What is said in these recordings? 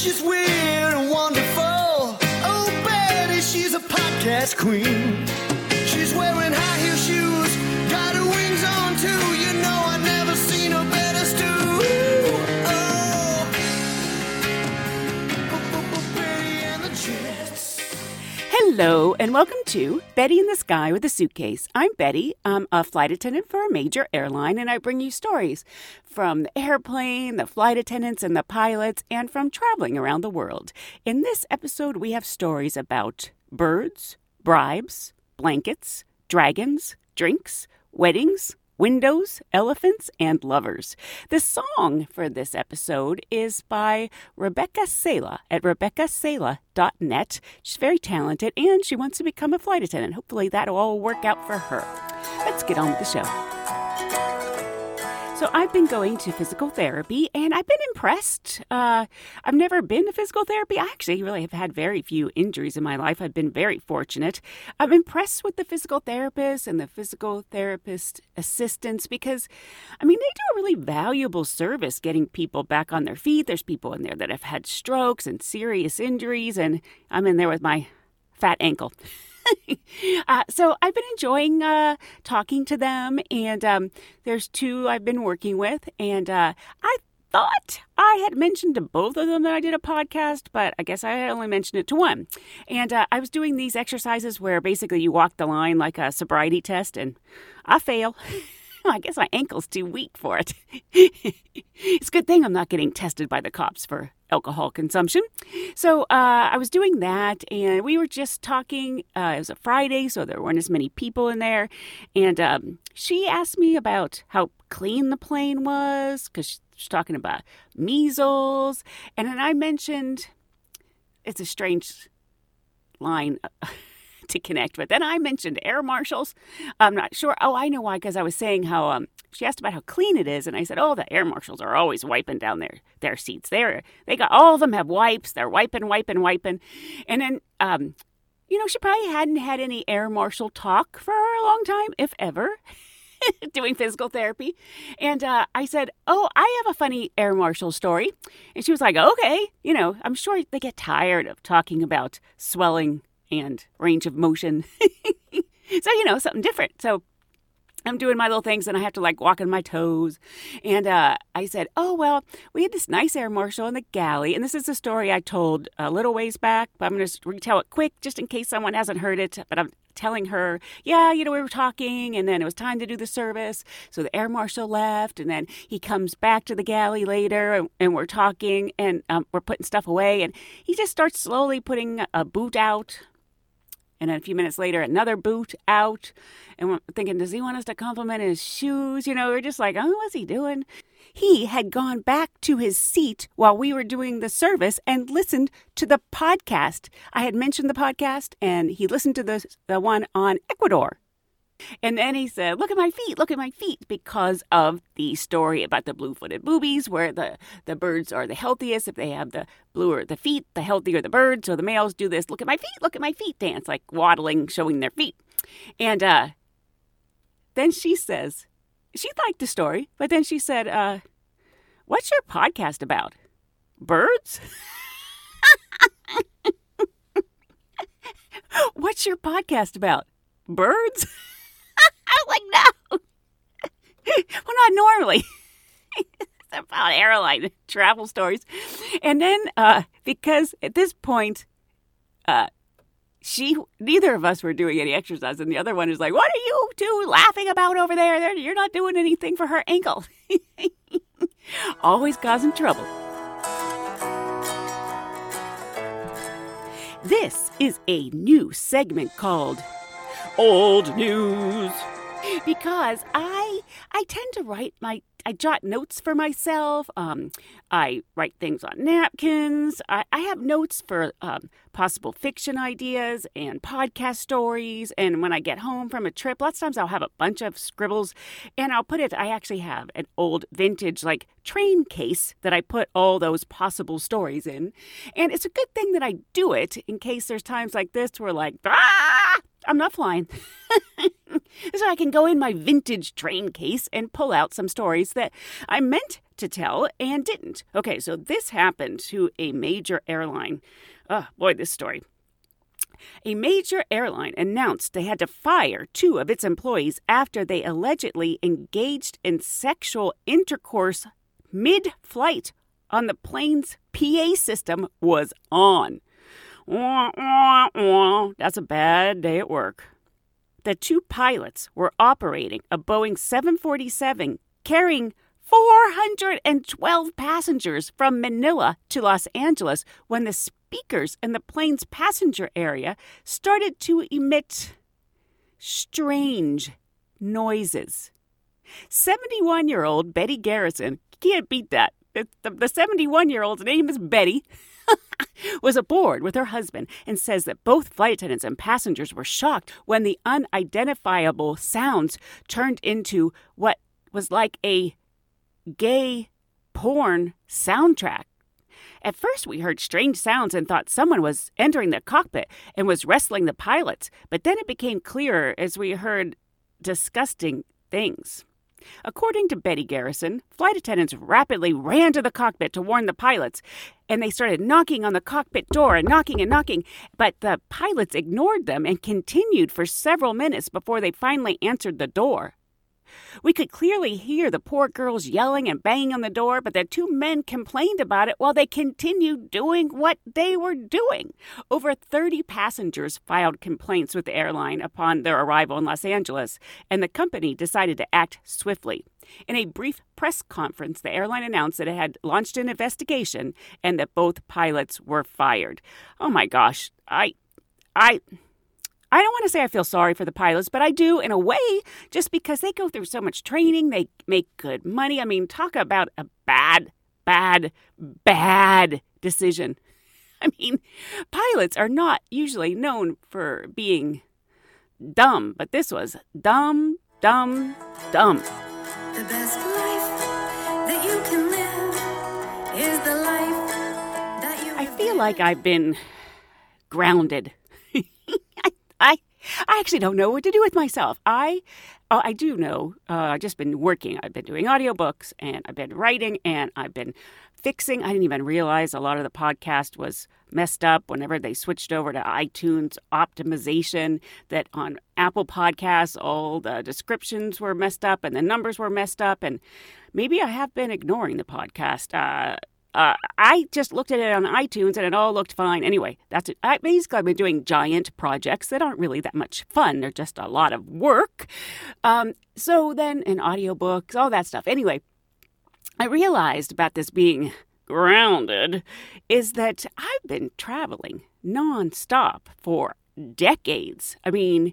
She's weird and wonderful. Oh, Betty, she's a podcast queen. She's wearing high heel shoes, got her wings on too. You know Hello, and welcome to Betty in the Sky with a Suitcase. I'm Betty. I'm a flight attendant for a major airline, and I bring you stories from the airplane, the flight attendants, and the pilots, and from traveling around the world. In this episode, we have stories about birds, bribes, blankets, dragons, drinks, weddings, windows, elephants, and lovers. The song for this episode is by Rebecca Sala at rebeccasala.net. She's very talented and she wants to become a flight attendant. Hopefully, that'll all work out for her. Let's get on with the show. So, I've been going to physical therapy and I've been impressed. Uh, I've never been to physical therapy. I actually really have had very few injuries in my life. I've been very fortunate. I'm impressed with the physical therapists and the physical therapist assistants because, I mean, they do a really valuable service getting people back on their feet. There's people in there that have had strokes and serious injuries, and I'm in there with my fat ankle. uh, so I've been enjoying uh, talking to them, and um, there's two I've been working with, and uh, I thought I had mentioned to both of them that I did a podcast, but I guess I only mentioned it to one. And uh, I was doing these exercises where basically you walk the line like a sobriety test, and I fail. I guess my ankle's too weak for it. it's a good thing I'm not getting tested by the cops for alcohol consumption. So uh, I was doing that, and we were just talking. Uh, it was a Friday, so there weren't as many people in there. And um, she asked me about how clean the plane was because she's talking about measles. And then I mentioned it's a strange line. To connect with. Then I mentioned air marshals. I'm not sure. Oh, I know why, because I was saying how um, she asked about how clean it is, and I said, "Oh, the air marshals are always wiping down their their seats. They're they got all of them have wipes. They're wiping, wiping, wiping." And then, um, you know, she probably hadn't had any air marshal talk for a long time, if ever. doing physical therapy. And uh, I said, Oh, I have a funny air marshal story. And she was like, Okay, you know, I'm sure they get tired of talking about swelling and range of motion. so, you know, something different. So I'm doing my little things and I have to like walk on my toes. And uh, I said, Oh, well, we had this nice air marshal in the galley. And this is a story I told a little ways back, but I'm going to retell it quick just in case someone hasn't heard it. But I'm telling her, Yeah, you know, we were talking and then it was time to do the service. So the air marshal left and then he comes back to the galley later and, and we're talking and um, we're putting stuff away. And he just starts slowly putting a boot out and a few minutes later, another boot out. And we're thinking, does he want us to compliment his shoes? You know, we're just like, oh, what's he doing? He had gone back to his seat while we were doing the service and listened to the podcast. I had mentioned the podcast, and he listened to the, the one on Ecuador. And then he said, Look at my feet, look at my feet, because of the story about the blue footed boobies, where the, the birds are the healthiest. If they have the bluer the feet, the healthier the bird. So the males do this, look at my feet, look at my feet dance, like waddling, showing their feet. And uh, then she says, She liked the story, but then she said, uh, What's your podcast about? Birds? What's your podcast about? Birds? I'm like, no. well, not normally. It's about airline travel stories. And then uh, because at this point, uh, she neither of us were doing any exercise, and the other one is like, "What are you two laughing about over there? You're not doing anything for her ankle." Always causing trouble. This is a new segment called Old News because I I tend to write my I jot notes for myself. Um, I write things on napkins. I, I have notes for um, possible fiction ideas and podcast stories. And when I get home from a trip, lots of times I'll have a bunch of scribbles and I'll put it. I actually have an old vintage, like train case that I put all those possible stories in. And it's a good thing that I do it in case there's times like this where, like, ah, I'm not flying. so I can go in my vintage train case and pull out some stories that I meant to tell and didn't. Okay, so this happened to a major airline. Oh, boy, this story. A major airline announced they had to fire two of its employees after they allegedly engaged in sexual intercourse mid flight on the plane's PA system was on. That's a bad day at work. The two pilots were operating a Boeing 747 carrying 412 passengers from Manila to Los Angeles when the speakers in the plane's passenger area started to emit strange noises. 71 year old Betty Garrison can't beat that. The 71 year old's name is Betty. was aboard with her husband and says that both flight attendants and passengers were shocked when the unidentifiable sounds turned into what was like a gay porn soundtrack. At first, we heard strange sounds and thought someone was entering the cockpit and was wrestling the pilots, but then it became clearer as we heard disgusting things. According to Betty Garrison, flight attendants rapidly ran to the cockpit to warn the pilots, and they started knocking on the cockpit door and knocking and knocking, but the pilots ignored them and continued for several minutes before they finally answered the door. We could clearly hear the poor girls yelling and banging on the door, but the two men complained about it while they continued doing what they were doing. Over 30 passengers filed complaints with the airline upon their arrival in Los Angeles, and the company decided to act swiftly. In a brief press conference, the airline announced that it had launched an investigation and that both pilots were fired. Oh my gosh, I I I don't want to say I feel sorry for the pilots, but I do in a way, just because they go through so much training, they make good money. I mean, talk about a bad, bad, bad decision. I mean, pilots are not usually known for being dumb, but this was dumb, dumb, dumb. I feel like I've been grounded I I I actually don't know what to do with myself. I uh, I do know. Uh, I've just been working. I've been doing audiobooks and I've been writing and I've been fixing. I didn't even realize a lot of the podcast was messed up whenever they switched over to iTunes optimization. That on Apple Podcasts, all the descriptions were messed up and the numbers were messed up. And maybe I have been ignoring the podcast. Uh, uh, I just looked at it on iTunes and it all looked fine. Anyway, that's it. I basically I've been doing giant projects that aren't really that much fun. They're just a lot of work. Um, so then, in audiobooks, all that stuff. Anyway, I realized about this being grounded is that I've been traveling nonstop for decades. I mean,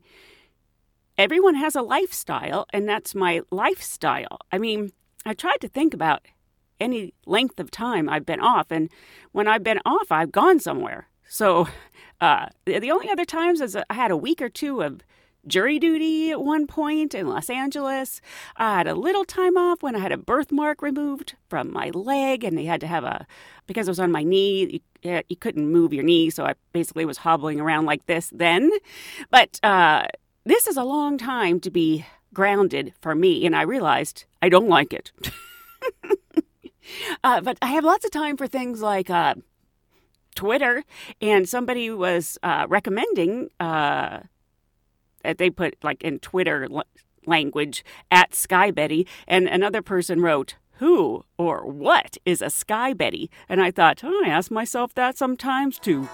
everyone has a lifestyle, and that's my lifestyle. I mean, I tried to think about any length of time I've been off. And when I've been off, I've gone somewhere. So uh, the only other times is I had a week or two of jury duty at one point in Los Angeles. I had a little time off when I had a birthmark removed from my leg, and they had to have a because it was on my knee. You, you couldn't move your knee, so I basically was hobbling around like this then. But uh, this is a long time to be grounded for me, and I realized I don't like it. Uh, but I have lots of time for things like uh, Twitter, and somebody was uh, recommending uh, Uh, they put like in Twitter language at Sky Betty, and another person wrote, who or what is a Sky Betty? And I thought, oh, I ask myself that sometimes too.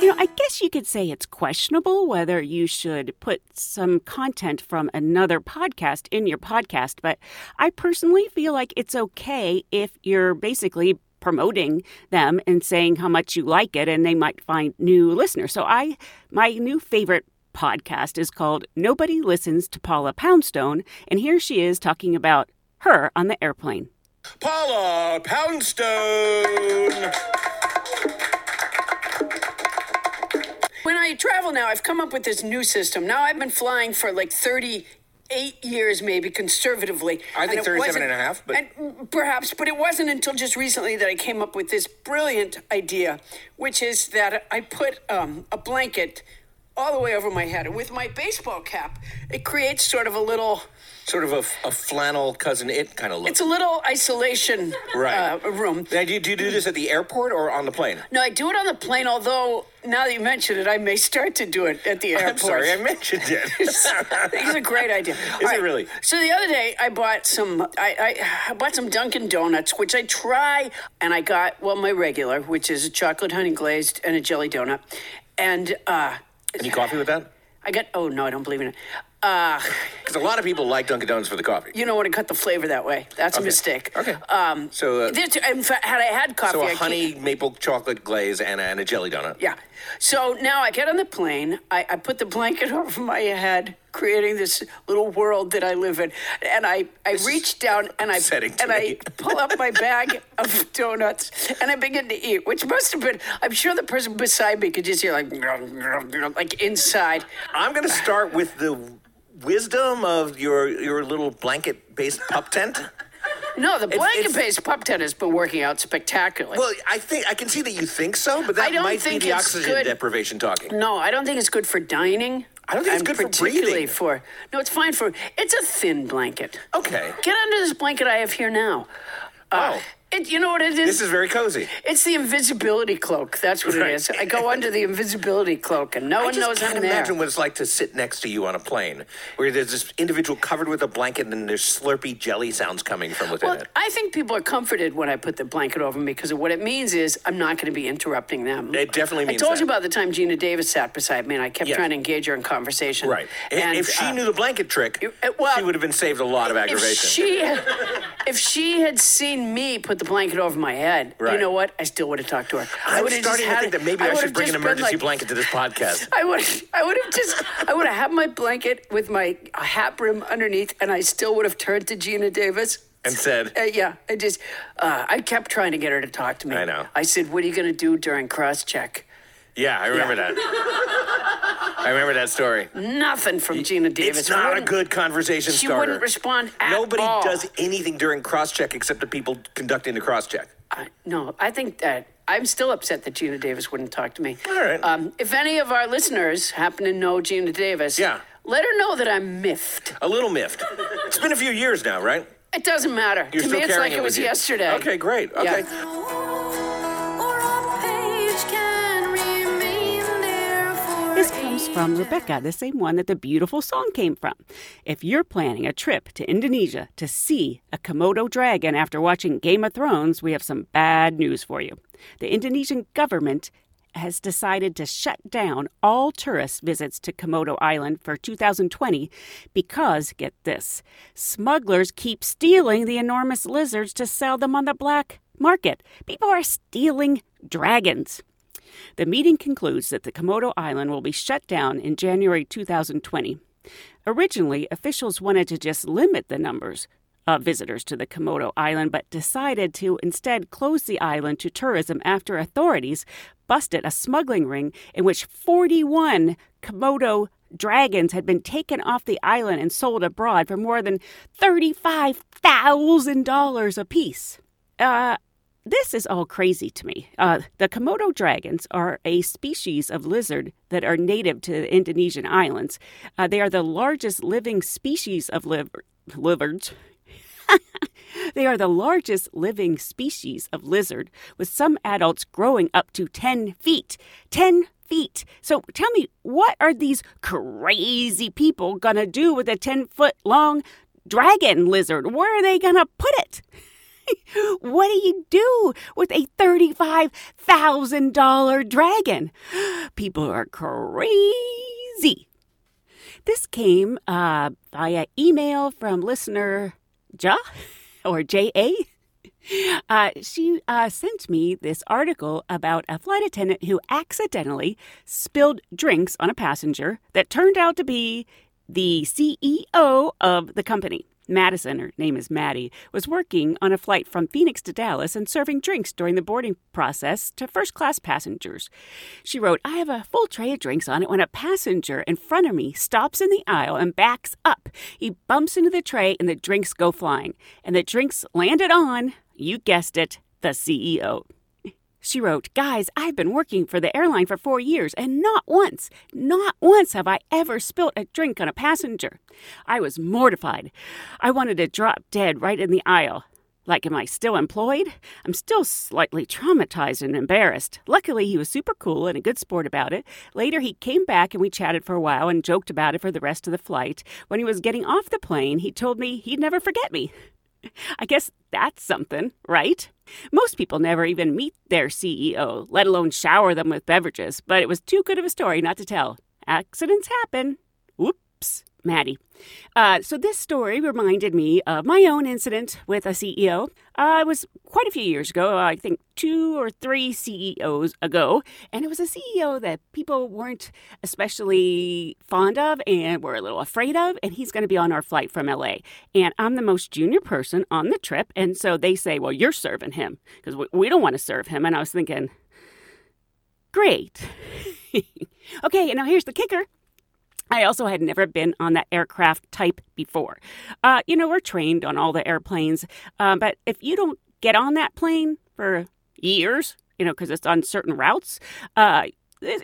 You know, I guess you could say it's questionable whether you should put some content from another podcast in your podcast, but I personally feel like it's okay if you're basically promoting them and saying how much you like it and they might find new listeners. So I my new favorite podcast is called Nobody Listens to Paula Poundstone, and here she is talking about her on the airplane. Paula Poundstone! When I travel now, I've come up with this new system. Now I've been flying for like 38 years, maybe conservatively. I think and 37 and a half, but- and perhaps, but it wasn't until just recently that I came up with this brilliant idea, which is that I put um, a blanket all the way over my head. And with my baseball cap, it creates sort of a little. Sort of a, a flannel cousin it kind of look. It's a little isolation Right. uh, room. Now, do you, do you do this at the airport or on the plane? No, I do it on the plane. Although now that you mention it, I may start to do it at the airport. I'm sorry, I mentioned it. it's a great idea. Is it really? So the other day, I bought some. I, I, I bought some Dunkin' Donuts, which I try, and I got well my regular, which is a chocolate honey glazed and a jelly donut, and uh, Any coffee with that? I got. Oh no, I don't believe in it. Uh, Because a lot of people like Dunkin' Donuts for the coffee. you don't want to cut the flavor that way. That's a mistake. Okay. Um, So, uh, this, in fact, had I had coffee, So I a keep- honey maple chocolate glaze and a, and a jelly donut. Yeah. So now I get on the plane. I, I put the blanket over my head, creating this little world that I live in. And I, I reach down and I and. I pull up my bag of donuts and I begin to eat, which must have been. I'm sure the person beside me could just hear like like inside. I'm going to start with the wisdom of your your little blanket based pup tent. No, the it's- blanket-based pup tent has been working out spectacularly. Well, I think I can see that you think so, but I that don't might think be the it's oxygen good- deprivation talking. No, I don't think it's good for dining. I don't think it's good for particularly breathing. for no, it's fine for. It's a thin blanket. Okay. Get under this blanket I have here now. Uh, Oh. It, you know what it is? This is very cozy. It's the invisibility cloak. That's what it is. I go under the invisibility cloak, and no I one just knows can't I'm imagine what it's like to sit next to you on a plane, where there's this individual covered with a blanket and there's slurpy jelly sounds coming from within Well, it. I think people are comforted when I put the blanket over me because what it means is I'm not going to be interrupting them. It definitely means I told that. you about the time Geena Davis sat beside me, and I kept Yes. trying to engage her in conversation. Right. And, if she uh, knew the blanket trick, uh, well, she would have been saved a lot of if aggravation. she, if she had seen me put the blanket over my head, you know what? I still would have talked to her. I would have just starting to think that maybe I, would should bring an emergency like- blanket to this podcast. I would I would have just I would have had my blanket with my hat brim underneath, and I still would have turned to Geena Davis. And said- uh, "Yeah." I just uh, I kept trying to get her to talk to me. I know. I said, "What are you going to do during cross check?" Yeah, I remember Yeah. that. I remember that story. Nothing from Geena Davis. It's not a Wouldn't- good conversation She starter. wouldn't respond at Nobody all. does anything during cross check except the people conducting the cross check. I, no, I think that I'm still upset that Geena Davis wouldn't talk to me. All right. Um, if any of our listeners happen to know Geena Davis, Yeah. let her know that I'm miffed. A little miffed. It's been a few years now, right? It doesn't matter. You're to still me, it's carrying like it it was you. yesterday. Okay, great. Yeah. Okay. From Rebecca, the same one that the beautiful song came from. If you're planning a trip to Indonesia to see a Komodo dragon after watching Game of Thrones, we have some bad news for you. The Indonesian government has decided to shut down all tourist visits to Komodo Island for 2020 because, get this, smugglers keep stealing the enormous lizards to sell them on the black market. People are stealing dragons. The meeting concludes that the Komodo Island will be shut down in January 2020. Originally, officials wanted to just limit the numbers of visitors to the Komodo Island, but decided to instead close the island to tourism after authorities busted a smuggling ring in which 41 Komodo dragons had been taken off the island and sold abroad for more than $35,000 apiece. Uh, this is all crazy to me. Uh, the Komodo dragons are a species of lizard that are native to the Indonesian islands. Uh, they are the largest living species of liver- lizards. They are the largest living species of lizard, with some adults growing up to 10 feet. 10 feet. So tell me, what are these crazy people gonna do with a 10 foot long dragon lizard? Where are they gonna put it? what do you do with a $35,000 dragon? People are crazy. This came uh, via email from listener Ja or J.A. Uh, she uh, sent me this article about a flight attendant who accidentally spilled drinks on a passenger that turned out to be the CEO of the company. Madison, her name is Maddie, was working on a flight from Phoenix to Dallas and serving drinks during the boarding process to first class passengers. She wrote, I have a full tray of drinks on it when a passenger in front of me stops in the aisle and backs up. He bumps into the tray and the drinks go flying. And the drinks landed on, you guessed it, the CEO. She wrote, Guys, I've been working for the airline for four years, and not once, not once have I ever spilt a drink on a passenger. I was mortified. I wanted to drop dead right in the aisle. Like, am I still employed? I'm still slightly traumatized and embarrassed. Luckily, he was super cool and a good sport about it. Later, he came back and we chatted for a while and joked about it for the rest of the flight. When he was getting off the plane, he told me he'd never forget me. I guess that's something, right? Most people never even meet their CEO, let alone shower them with beverages, but it was too good of a story not to tell. Accidents happen. Whoops, Maddie. Uh, so, this story reminded me of my own incident with a CEO. Uh, it was quite a few years ago, I think two or three CEOs ago, and it was a CEO that people weren't especially fond of and were a little afraid of, and he's going to be on our flight from LA. And I'm the most junior person on the trip, and so they say, Well, you're serving him because we, we don't want to serve him. And I was thinking, Great. okay, and now here's the kicker. I also had never been on that aircraft type before. Uh, you know, we're trained on all the airplanes, uh, but if you don't get on that plane for years, you know, because it's on certain routes, uh,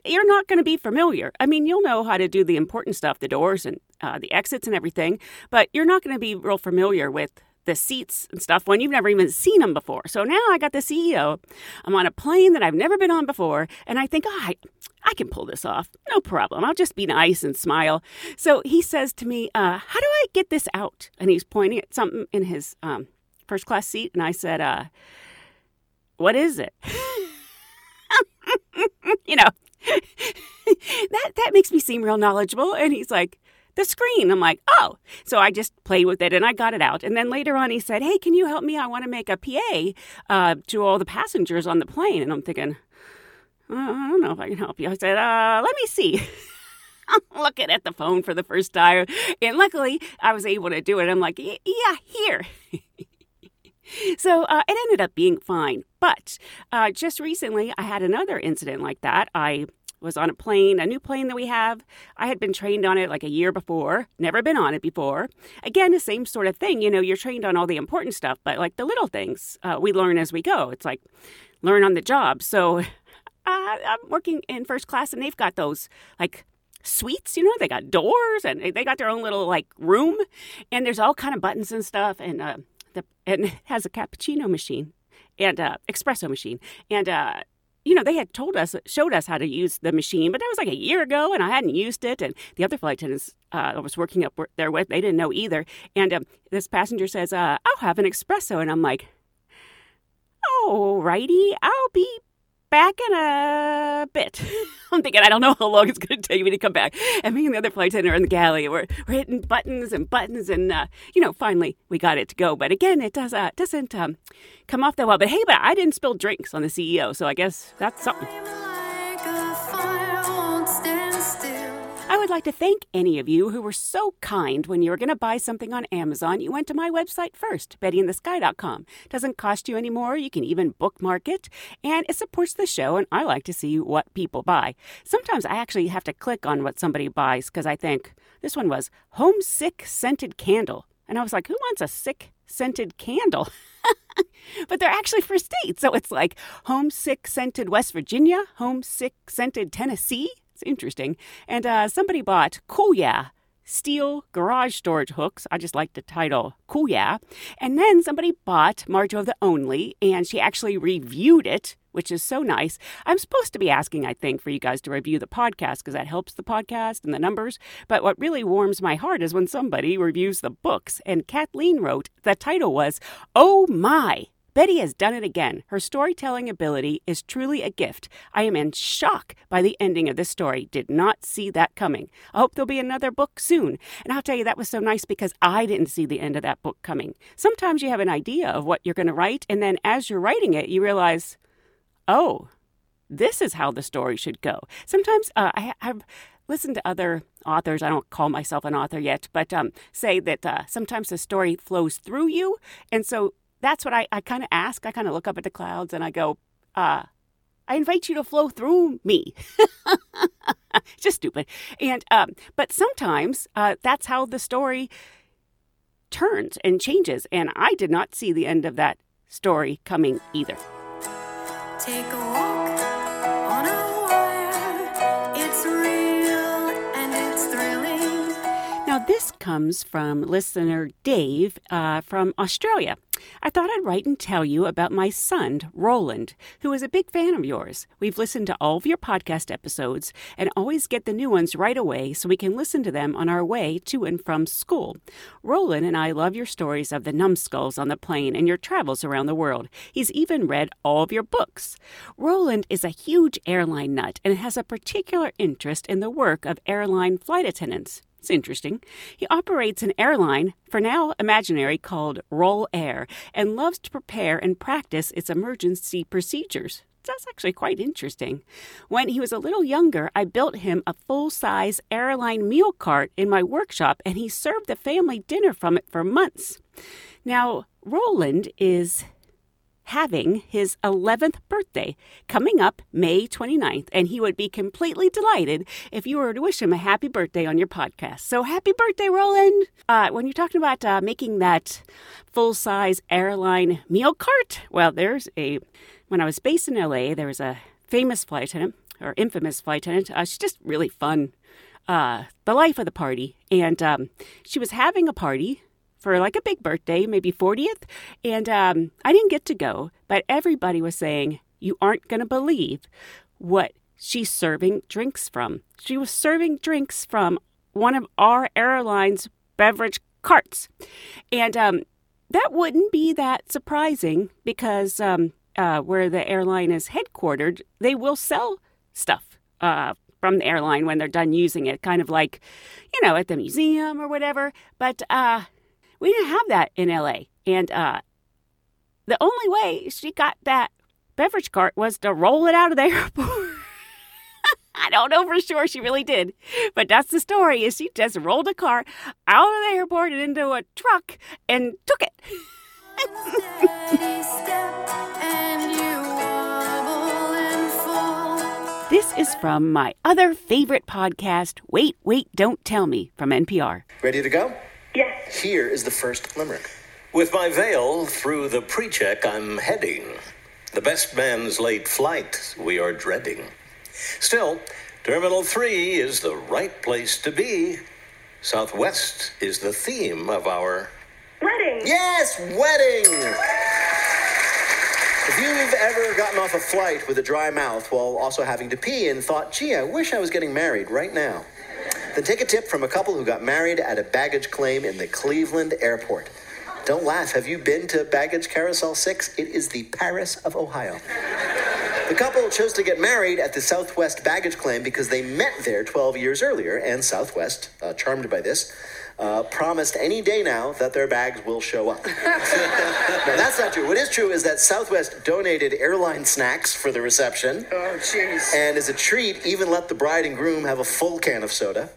you're not going to be familiar. I mean, you'll know how to do the important stuff, the doors and uh, the exits and everything, but you're not going to be real familiar with the seats and stuff when you've never even seen them before. So now I got the CEO. I'm on a plane that I've never been on before, and I think, oh, I, I can pull this off. No problem. I'll just be nice and smile. So he says to me, uh, How do I get this out? And he's pointing at something in his um, first class seat. And I said, uh, What is it? you know, that, that makes me seem real knowledgeable. And he's like, the screen. I'm like, oh. So I just played with it and I got it out. And then later on, he said, hey, can you help me? I want to make a PA uh, to all the passengers on the plane. And I'm thinking, uh, I don't know if I can help you. I said, uh, let me see. I'm looking at the phone for the first time. And luckily, I was able to do it. I'm like, yeah, here. so uh, it ended up being fine. But uh, just recently, I had another incident like that. I was on a plane, a new plane that we have. I had been trained on it like a year before, never been on it before. Again, the same sort of thing. You know, you're trained on all the important stuff, but like the little things, uh, we learn as we go. It's like learn on the job. So uh, I'm working in first class, and they've got those like suites you know they got doors and they got their own little like room and there's all kind of buttons and stuff and uh the and it has a cappuccino machine and uh espresso machine and uh you know, they had told us, showed us how to use the machine, but that was like a year ago, and I hadn't used it. And the other flight attendants uh, I was working up there with, they didn't know either. And um, this passenger says, uh, "I'll have an espresso," and I'm like, all righty, I'll be back in a bit." I'm thinking, I don't know how long it's going to take me to come back. And me and the other flight attendant are in the galley. We're, we're hitting buttons and buttons, and uh, you know, finally we got it to go. But again, it does uh, doesn't um, come off that well. But hey, but I didn't spill drinks on the CEO, so I guess that's something. Would like to thank any of you who were so kind when you were going to buy something on Amazon. You went to my website first, bettyinthesky.com. Doesn't cost you any more. You can even bookmark it, and it supports the show. And I like to see what people buy. Sometimes I actually have to click on what somebody buys because I think this one was homesick scented candle, and I was like, who wants a sick scented candle? but they're actually for states. So it's like homesick scented West Virginia, homesick scented Tennessee. It's interesting. And uh, somebody bought Yeah steel garage storage hooks. I just like the title, yeah. And then somebody bought Marjo of the Only, and she actually reviewed it, which is so nice. I'm supposed to be asking, I think, for you guys to review the podcast because that helps the podcast and the numbers. But what really warms my heart is when somebody reviews the books. And Kathleen wrote, the title was, Oh My! Betty has done it again. Her storytelling ability is truly a gift. I am in shock by the ending of this story. Did not see that coming. I hope there'll be another book soon. And I'll tell you, that was so nice because I didn't see the end of that book coming. Sometimes you have an idea of what you're going to write, and then as you're writing it, you realize, oh, this is how the story should go. Sometimes uh, I, I've listened to other authors, I don't call myself an author yet, but um, say that uh, sometimes the story flows through you. And so that's what I, I kind of ask. I kind of look up at the clouds and I go, uh, I invite you to flow through me. Just stupid. And um, but sometimes uh, that's how the story turns and changes. And I did not see the end of that story coming either. Take a walk on a wire. It's real and it's thrilling. Now, this comes from listener Dave uh, from Australia. I thought I'd write and tell you about my son, Roland, who is a big fan of yours. We've listened to all of your podcast episodes and always get the new ones right away so we can listen to them on our way to and from school. Roland and I love your stories of the numbskulls on the plane and your travels around the world. He's even read all of your books. Roland is a huge airline nut and has a particular interest in the work of airline flight attendants. It's interesting. He operates an airline, for now imaginary, called Roll Air, and loves to prepare and practice its emergency procedures. That's actually quite interesting. When he was a little younger, I built him a full size airline meal cart in my workshop, and he served the family dinner from it for months. Now, Roland is having his 11th birthday coming up May 29th, and he would be completely delighted if you were to wish him a happy birthday on your podcast. So, happy birthday, Roland! Uh, when you're talking about uh, making that full size airline meal cart, well, there's a. When I was based in LA, there was a famous flight attendant, or infamous flight attendant. Uh, she's just really fun. Uh, the life of the party. And um, she was having a party for like a big birthday, maybe 40th. And um, I didn't get to go, but everybody was saying, You aren't going to believe what she's serving drinks from. She was serving drinks from one of our airline's beverage carts. And um, that wouldn't be that surprising because um, uh, where the airline is headquartered, they will sell stuff. Uh, from the airline when they're done using it, kind of like, you know, at the museum or whatever. But uh, we didn't have that in LA. And uh, the only way she got that beverage cart was to roll it out of the airport. I don't know for sure she really did, but that's the story. Is she just rolled a car out of the airport and into a truck and took it. This is from my other favorite podcast, Wait, Wait, Don't Tell Me, from NPR. Ready to go? Yes. Here is the first limerick. With my veil through the pre-check I'm heading. The best man's late flight we are dreading. Still, Terminal 3 is the right place to be. Southwest is the theme of our Wedding. Yes, wedding! If you've ever gotten off a flight with a dry mouth while also having to pee and thought, gee, I wish I was getting married right now, then take a tip from a couple who got married at a baggage claim in the Cleveland airport. Don't laugh. Have you been to Baggage Carousel 6? It is the Paris of Ohio. The couple chose to get married at the Southwest baggage claim because they met there 12 years earlier, and Southwest, uh, charmed by this, uh, promised any day now that their bags will show up. now, that's not true. What is true is that Southwest donated airline snacks for the reception, Oh, jeez. and as a treat, even let the bride and groom have a full can of soda.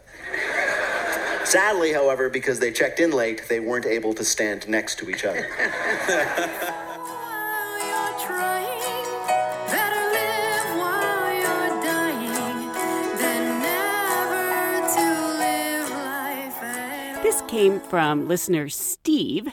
Sadly, however, because they checked in late, they weren't able to stand next to each other. While you're trying, better live while you're dying than never to live life at This came from listener Steve,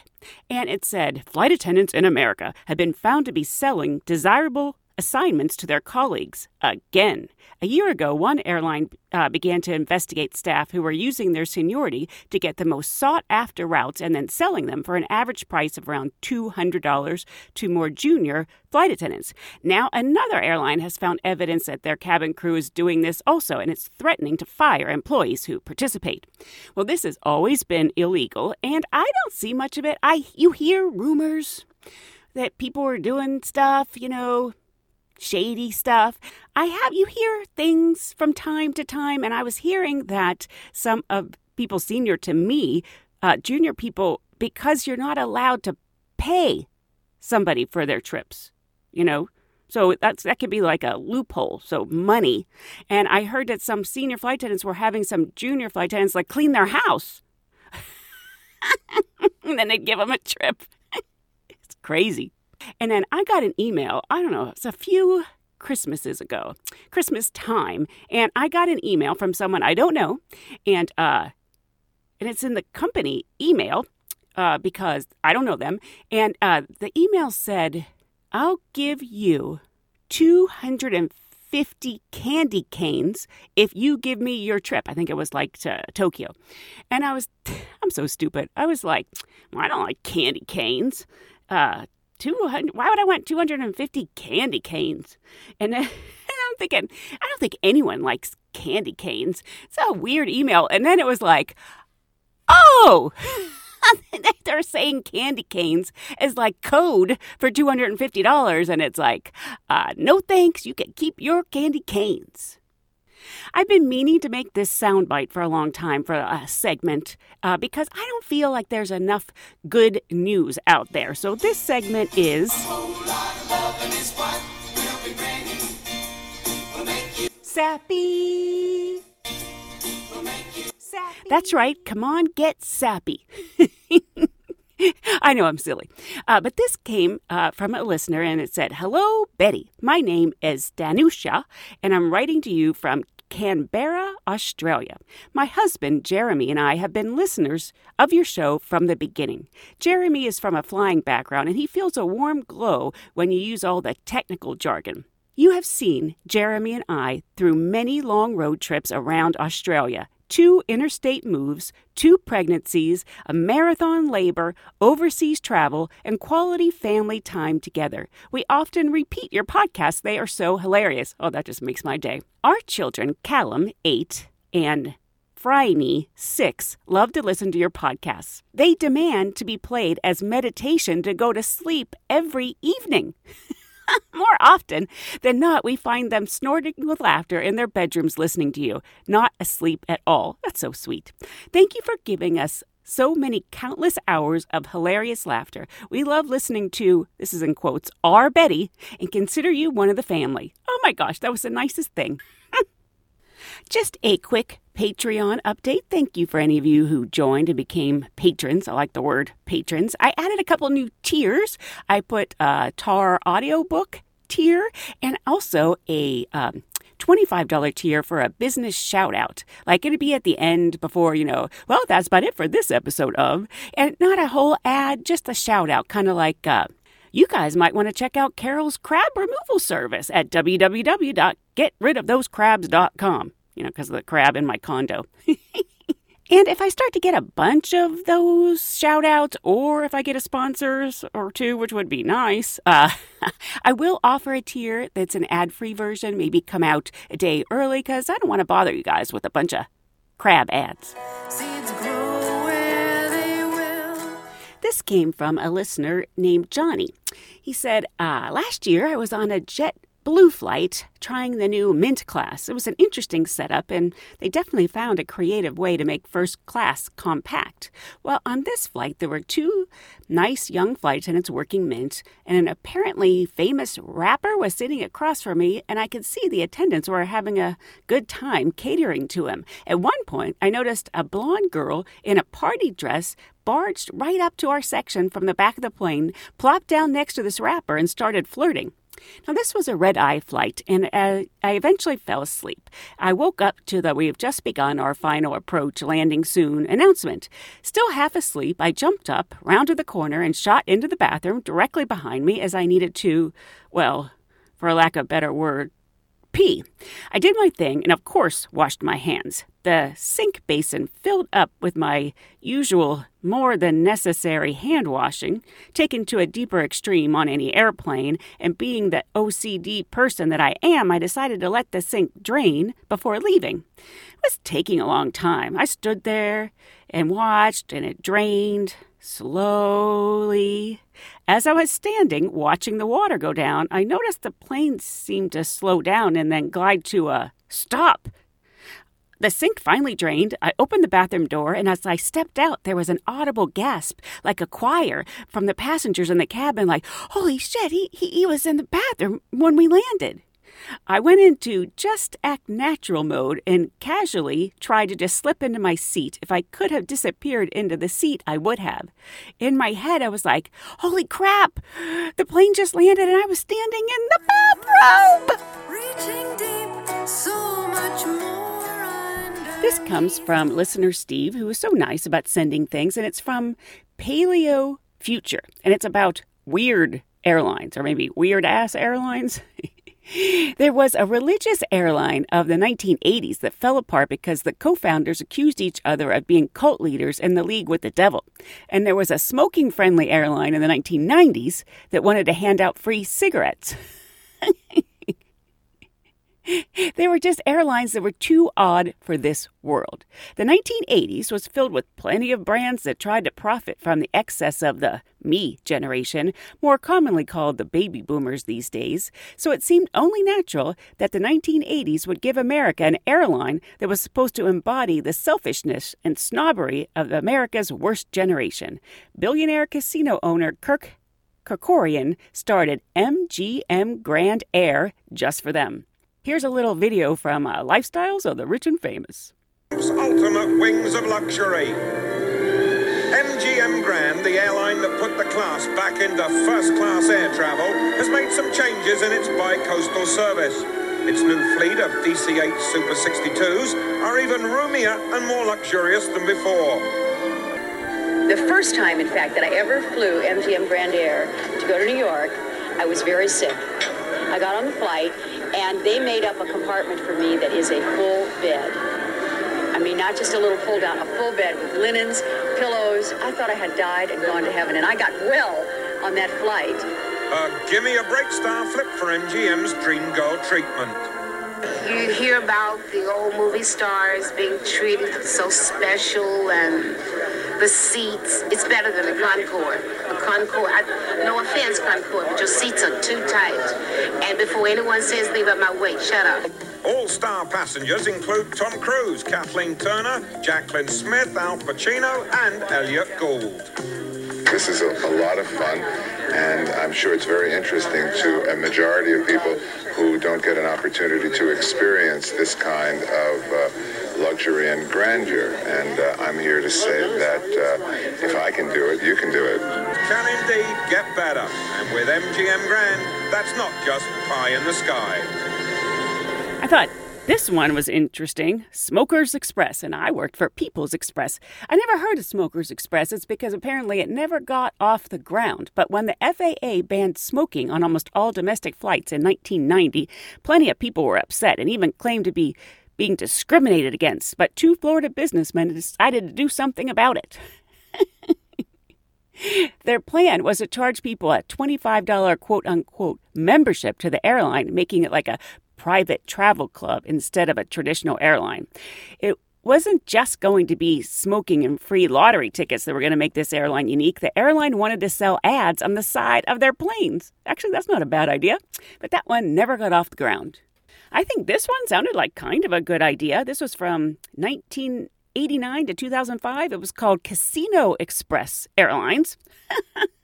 and it said Flight attendants in America have been found to be selling desirable assignments to their colleagues again. A year ago, one airline uh, began to investigate staff who were using their seniority to get the most sought after routes and then selling them for an average price of around $200 to more junior flight attendants. Now, another airline has found evidence that their cabin crew is doing this also, and it's threatening to fire employees who participate. Well, this has always been illegal, and I don't see much of it. I you hear rumors that people are doing stuff, you know, shady stuff. I have you hear things from time to time, and I was hearing that some of people senior to me, uh, junior people, because you're not allowed to pay somebody for their trips, you know. So that's that could be like a loophole. So money, and I heard that some senior flight attendants were having some junior flight attendants like clean their house, and then they'd give them a trip. it's crazy. And then I got an email, I don't know, it's a few Christmases ago, Christmas time, and I got an email from someone I don't know, and uh, and it's in the company email uh, because I don't know them, and uh, the email said, "I'll give you two hundred and fifty candy canes if you give me your trip." I think it was like to Tokyo, and I was, I'm so stupid. I was like, well, I don't like candy canes. Uh, 200 why would i want 250 candy canes? And, and i'm thinking i don't think anyone likes candy canes. It's a weird email. And then it was like oh! They're saying candy canes is like code for $250 and it's like uh, no thanks. You can keep your candy canes I've been meaning to make this soundbite for a long time for a segment uh, because I don't feel like there's enough good news out there. So this segment is. Sappy. That's right. Come on, get sappy. I know I'm silly. Uh, but this came uh, from a listener and it said, Hello, Betty. My name is Danusha, and I'm writing to you from Canberra, Australia. My husband, Jeremy, and I have been listeners of your show from the beginning. Jeremy is from a flying background, and he feels a warm glow when you use all the technical jargon. You have seen Jeremy and I through many long road trips around Australia, two interstate moves, two pregnancies, a marathon labor, overseas travel, and quality family time together. We often repeat your podcasts. They are so hilarious. Oh, that just makes my day. Our children, Callum, eight, and Phryne, six, love to listen to your podcasts. They demand to be played as meditation to go to sleep every evening. More often than not, we find them snorting with laughter in their bedrooms listening to you, not asleep at all. That's so sweet. Thank you for giving us so many countless hours of hilarious laughter. We love listening to, this is in quotes, our Betty, and consider you one of the family. Oh my gosh, that was the nicest thing. Just a quick Patreon update. Thank you for any of you who joined and became patrons. I like the word patrons. I added a couple new tiers. I put a TAR audiobook tier and also a um, $25 tier for a business shout out. Like it'd be at the end before, you know, well, that's about it for this episode of. And not a whole ad, just a shout out, kind of like, uh, you guys might want to check out Carol's crab removal service at www.getridofthosecrabs.com, you know, because of the crab in my condo. and if I start to get a bunch of those shout outs, or if I get a sponsor or two, which would be nice, uh, I will offer a tier that's an ad free version, maybe come out a day early, because I don't want to bother you guys with a bunch of crab ads. This came from a listener named Johnny. He said, uh, Last year I was on a jet blue flight trying the new Mint class. It was an interesting setup, and they definitely found a creative way to make first class compact. Well, on this flight, there were two nice young flight attendants working Mint, and an apparently famous rapper was sitting across from me, and I could see the attendants were having a good time catering to him. At one point, I noticed a blonde girl in a party dress barged right up to our section from the back of the plane, plopped down next to this rapper, and started flirting. Now, this was a red eye flight, and uh, I eventually fell asleep. I woke up to the we've just begun our final approach, landing soon announcement. Still half asleep, I jumped up, rounded the corner, and shot into the bathroom directly behind me as I needed to, well, for lack of a better word, pee. I did my thing and, of course, washed my hands. The sink basin filled up with my usual, more than necessary hand washing, taken to a deeper extreme on any airplane, and being the OCD person that I am, I decided to let the sink drain before leaving. Was taking a long time. I stood there and watched, and it drained slowly. As I was standing watching the water go down, I noticed the plane seemed to slow down and then glide to a stop. The sink finally drained. I opened the bathroom door, and as I stepped out, there was an audible gasp, like a choir, from the passengers in the cabin, like, Holy shit, he, he, he was in the bathroom when we landed. I went into just act natural mode and casually tried to just slip into my seat. If I could have disappeared into the seat, I would have. In my head, I was like, holy crap! The plane just landed and I was standing in the bathroom! Reaching deep, so much more. This comes from listener Steve, who was so nice about sending things, and it's from Paleo Future, and it's about weird airlines, or maybe weird ass airlines. There was a religious airline of the 1980s that fell apart because the co founders accused each other of being cult leaders in the league with the devil. And there was a smoking friendly airline in the 1990s that wanted to hand out free cigarettes. They were just airlines that were too odd for this world. The 1980s was filled with plenty of brands that tried to profit from the excess of the me generation, more commonly called the baby boomers these days, so it seemed only natural that the 1980s would give America an airline that was supposed to embody the selfishness and snobbery of America's worst generation. Billionaire casino owner Kirk Kerkorian started MGM Grand Air just for them. Here's a little video from uh, Lifestyles of the Rich and Famous. ultimate wings of luxury. MGM Grand, the airline that put the class back into first class air travel, has made some changes in its bi coastal service. Its new fleet of DC 8 Super 62s are even roomier and more luxurious than before. The first time, in fact, that I ever flew MGM Grand Air to go to New York, I was very sick. I got on the flight, and they made up a compartment for me that is a full bed. I mean, not just a little pull down, a full bed with linens, pillows. I thought I had died and gone to heaven, and I got well on that flight. Uh, a gimme a break star flip for MGM's Dream Girl treatment. You hear about the old movie stars being treated so special and the seats. It's better than the Concorde. The Concorde, I, no offense, Concorde, but your seats are too tight. And before anyone says leave up my weight, shut up. All star passengers include Tom Cruise, Kathleen Turner, Jaclyn Smith, Al Pacino, and Elliott Gould. This is a, a lot of fun, and I'm sure it's very interesting to a majority of people who don't get an opportunity to experience this kind of uh, luxury and grandeur. And uh, I'm here to say that uh, if I can do it, you can do it. Can indeed get better. And with MGM Grand, that's not just pie in the sky. I thought this one was interesting Smokers Express, and I worked for People's Express. I never heard of Smokers Express. It's because apparently it never got off the ground. But when the FAA banned smoking on almost all domestic flights in 1990, plenty of people were upset and even claimed to be being discriminated against. But two Florida businessmen decided to do something about it. Their plan was to charge people a $25 quote unquote membership to the airline, making it like a private travel club instead of a traditional airline. It wasn't just going to be smoking and free lottery tickets that were going to make this airline unique. The airline wanted to sell ads on the side of their planes. Actually, that's not a bad idea, but that one never got off the ground. I think this one sounded like kind of a good idea. This was from 1989 to 2005. It was called Casino Express Airlines.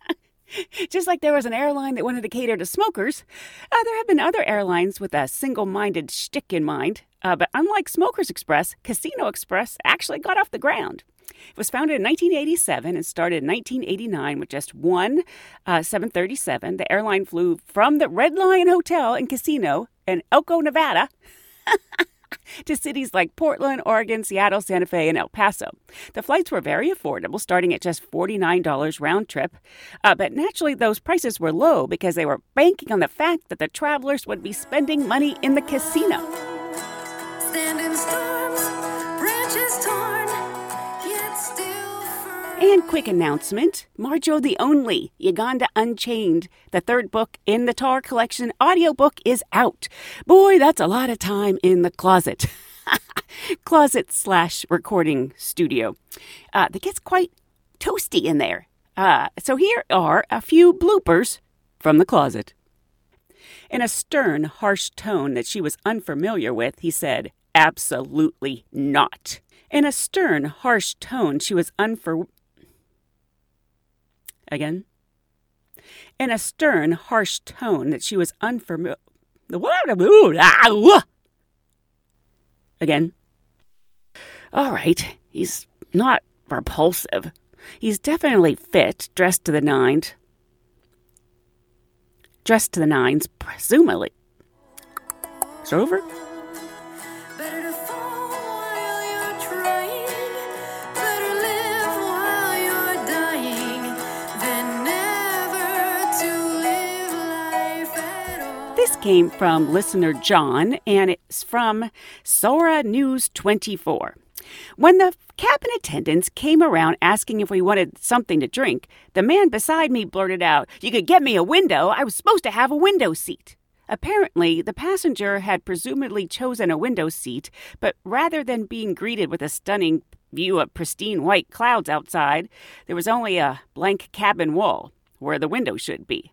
Just like there was an airline that wanted to cater to smokers, uh, there have been other airlines with a single minded shtick in mind. Uh, but unlike Smokers Express, Casino Express actually got off the ground. It was founded in 1987 and started in 1989 with just one uh, 737. The airline flew from the Red Lion Hotel and Casino in Elko, Nevada. to cities like Portland, Oregon, Seattle, Santa Fe, and El Paso. The flights were very affordable, starting at just $49 round trip. Uh, but naturally, those prices were low because they were banking on the fact that the travelers would be spending money in the casino. Stand in storms, And quick announcement Marjo the Only, Uganda Unchained, the third book in the Tar collection audiobook is out. Boy, that's a lot of time in the closet. closet slash recording studio. Uh, that gets quite toasty in there. Uh, so here are a few bloopers from the closet. In a stern, harsh tone that she was unfamiliar with, he said, Absolutely not. In a stern, harsh tone she was unfor. Again. In a stern, harsh tone that she was unfamiliar. Again. All right, he's not repulsive. He's definitely fit, dressed to the nines. Dressed to the nines, presumably. It's over? This came from listener John, and it's from Sora News 24. When the cabin attendants came around asking if we wanted something to drink, the man beside me blurted out, You could get me a window. I was supposed to have a window seat. Apparently, the passenger had presumably chosen a window seat, but rather than being greeted with a stunning view of pristine white clouds outside, there was only a blank cabin wall where the window should be.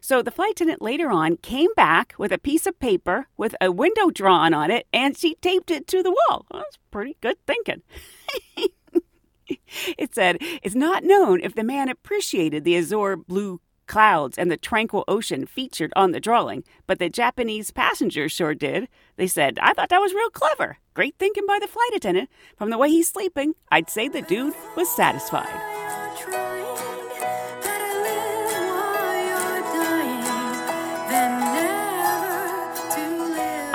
So the flight attendant later on came back with a piece of paper with a window drawn on it, and she taped it to the wall. That's pretty good thinking. it said, It's not known if the man appreciated the azure blue clouds and the tranquil ocean featured on the drawing, but the Japanese passengers sure did. They said, I thought that was real clever. Great thinking by the flight attendant. From the way he's sleeping, I'd say the dude was satisfied.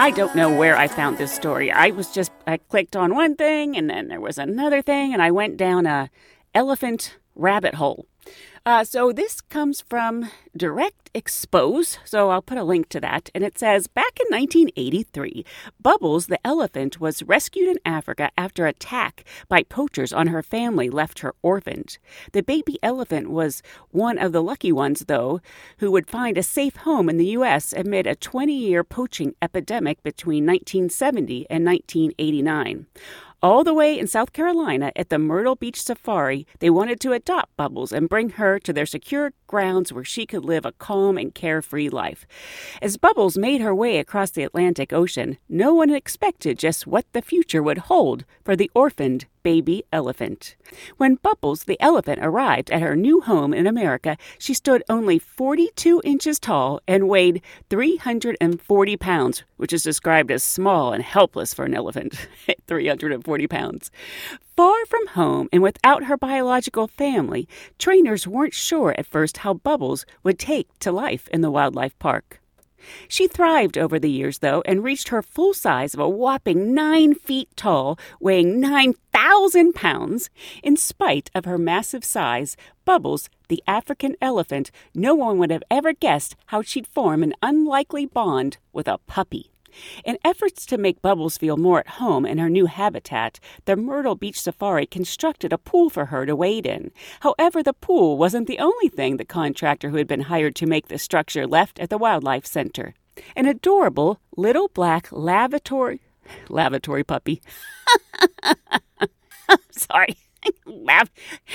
I don't know where I found this story. I was just I clicked on one thing and then there was another thing and I went down a elephant rabbit hole. Uh, so this comes from Direct Expose, so I'll put a link to that. And it says back in 1983, Bubbles the elephant was rescued in Africa after attack by poachers on her family left her orphaned. The baby elephant was one of the lucky ones, though, who would find a safe home in the U.S. amid a 20 year poaching epidemic between 1970 and 1989. All the way in South Carolina at the Myrtle Beach Safari, they wanted to adopt Bubbles and bring her to their secure grounds where she could live a calm and carefree life. As Bubbles made her way across the Atlantic Ocean, no one expected just what the future would hold for the orphaned baby elephant. When Bubbles the elephant arrived at her new home in America, she stood only 42 inches tall and weighed 340 pounds, which is described as small and helpless for an elephant. 340 pounds. Far from home and without her biological family, trainers weren't sure at first how Bubbles would take to life in the wildlife park. She thrived over the years, though, and reached her full size of a whopping nine feet tall, weighing 9,000 pounds. In spite of her massive size, Bubbles, the African elephant, no one would have ever guessed how she'd form an unlikely bond with a puppy. In efforts to make Bubbles feel more at home in her new habitat, the Myrtle Beach Safari constructed a pool for her to wade in. However, the pool wasn't the only thing the contractor who had been hired to make the structure left at the Wildlife Center. An adorable little black lavatory lavatory puppy. Sorry. Lav-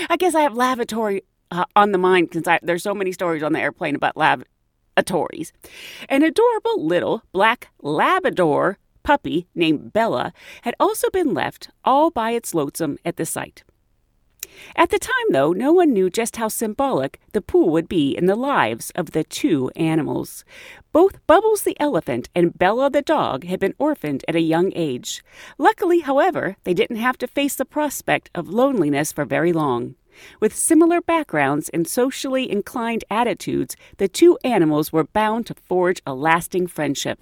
I guess I have lavatory uh, on the mind because there's so many stories on the airplane about lavatories. An adorable little black Labrador puppy named Bella had also been left all by its lonesome at the site. At the time, though, no one knew just how symbolic the pool would be in the lives of the two animals. Both Bubbles the elephant and Bella the dog had been orphaned at a young age. Luckily, however, they didn't have to face the prospect of loneliness for very long. With similar backgrounds and socially inclined attitudes, the two animals were bound to forge a lasting friendship.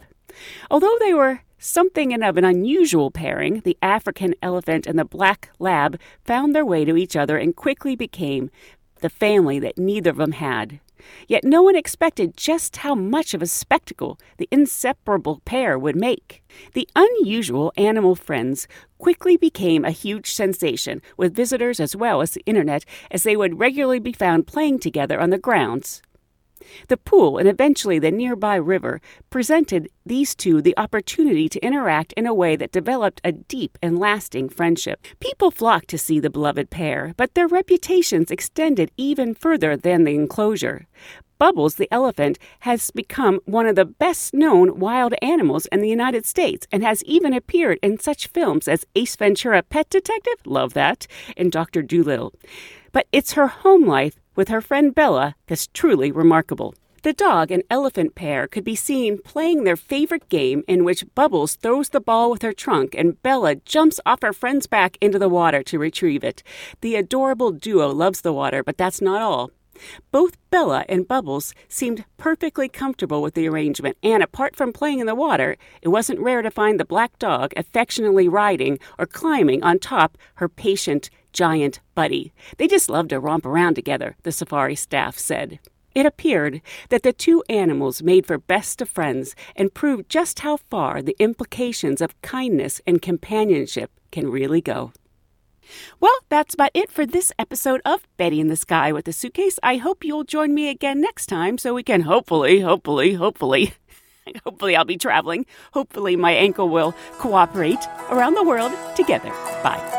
Although they were Something of an unusual pairing, the African elephant and the black lab found their way to each other and quickly became the family that neither of them had. Yet no one expected just how much of a spectacle the inseparable pair would make. The unusual animal friends quickly became a huge sensation with visitors as well as the internet, as they would regularly be found playing together on the grounds. The pool and eventually the nearby river presented these two the opportunity to interact in a way that developed a deep and lasting friendship. People flocked to see the beloved pair, but their reputations extended even further than the enclosure. Bubbles the elephant has become one of the best known wild animals in the United States and has even appeared in such films as Ace Ventura Pet Detective, love that, and Dr. Dolittle. But it's her home life with her friend Bella that's truly remarkable. The dog and elephant pair could be seen playing their favorite game in which Bubbles throws the ball with her trunk and Bella jumps off her friend's back into the water to retrieve it. The adorable duo loves the water, but that's not all. Both Bella and Bubbles seemed perfectly comfortable with the arrangement, and apart from playing in the water, it wasn't rare to find the black dog affectionately riding or climbing on top her patient giant buddy. They just loved to romp around together, the safari staff said. It appeared that the two animals made for best of friends and proved just how far the implications of kindness and companionship can really go. Well, that's about it for this episode of Betty in the Sky with the Suitcase. I hope you'll join me again next time so we can hopefully, hopefully, hopefully, hopefully I'll be traveling. Hopefully my ankle will cooperate around the world together. Bye.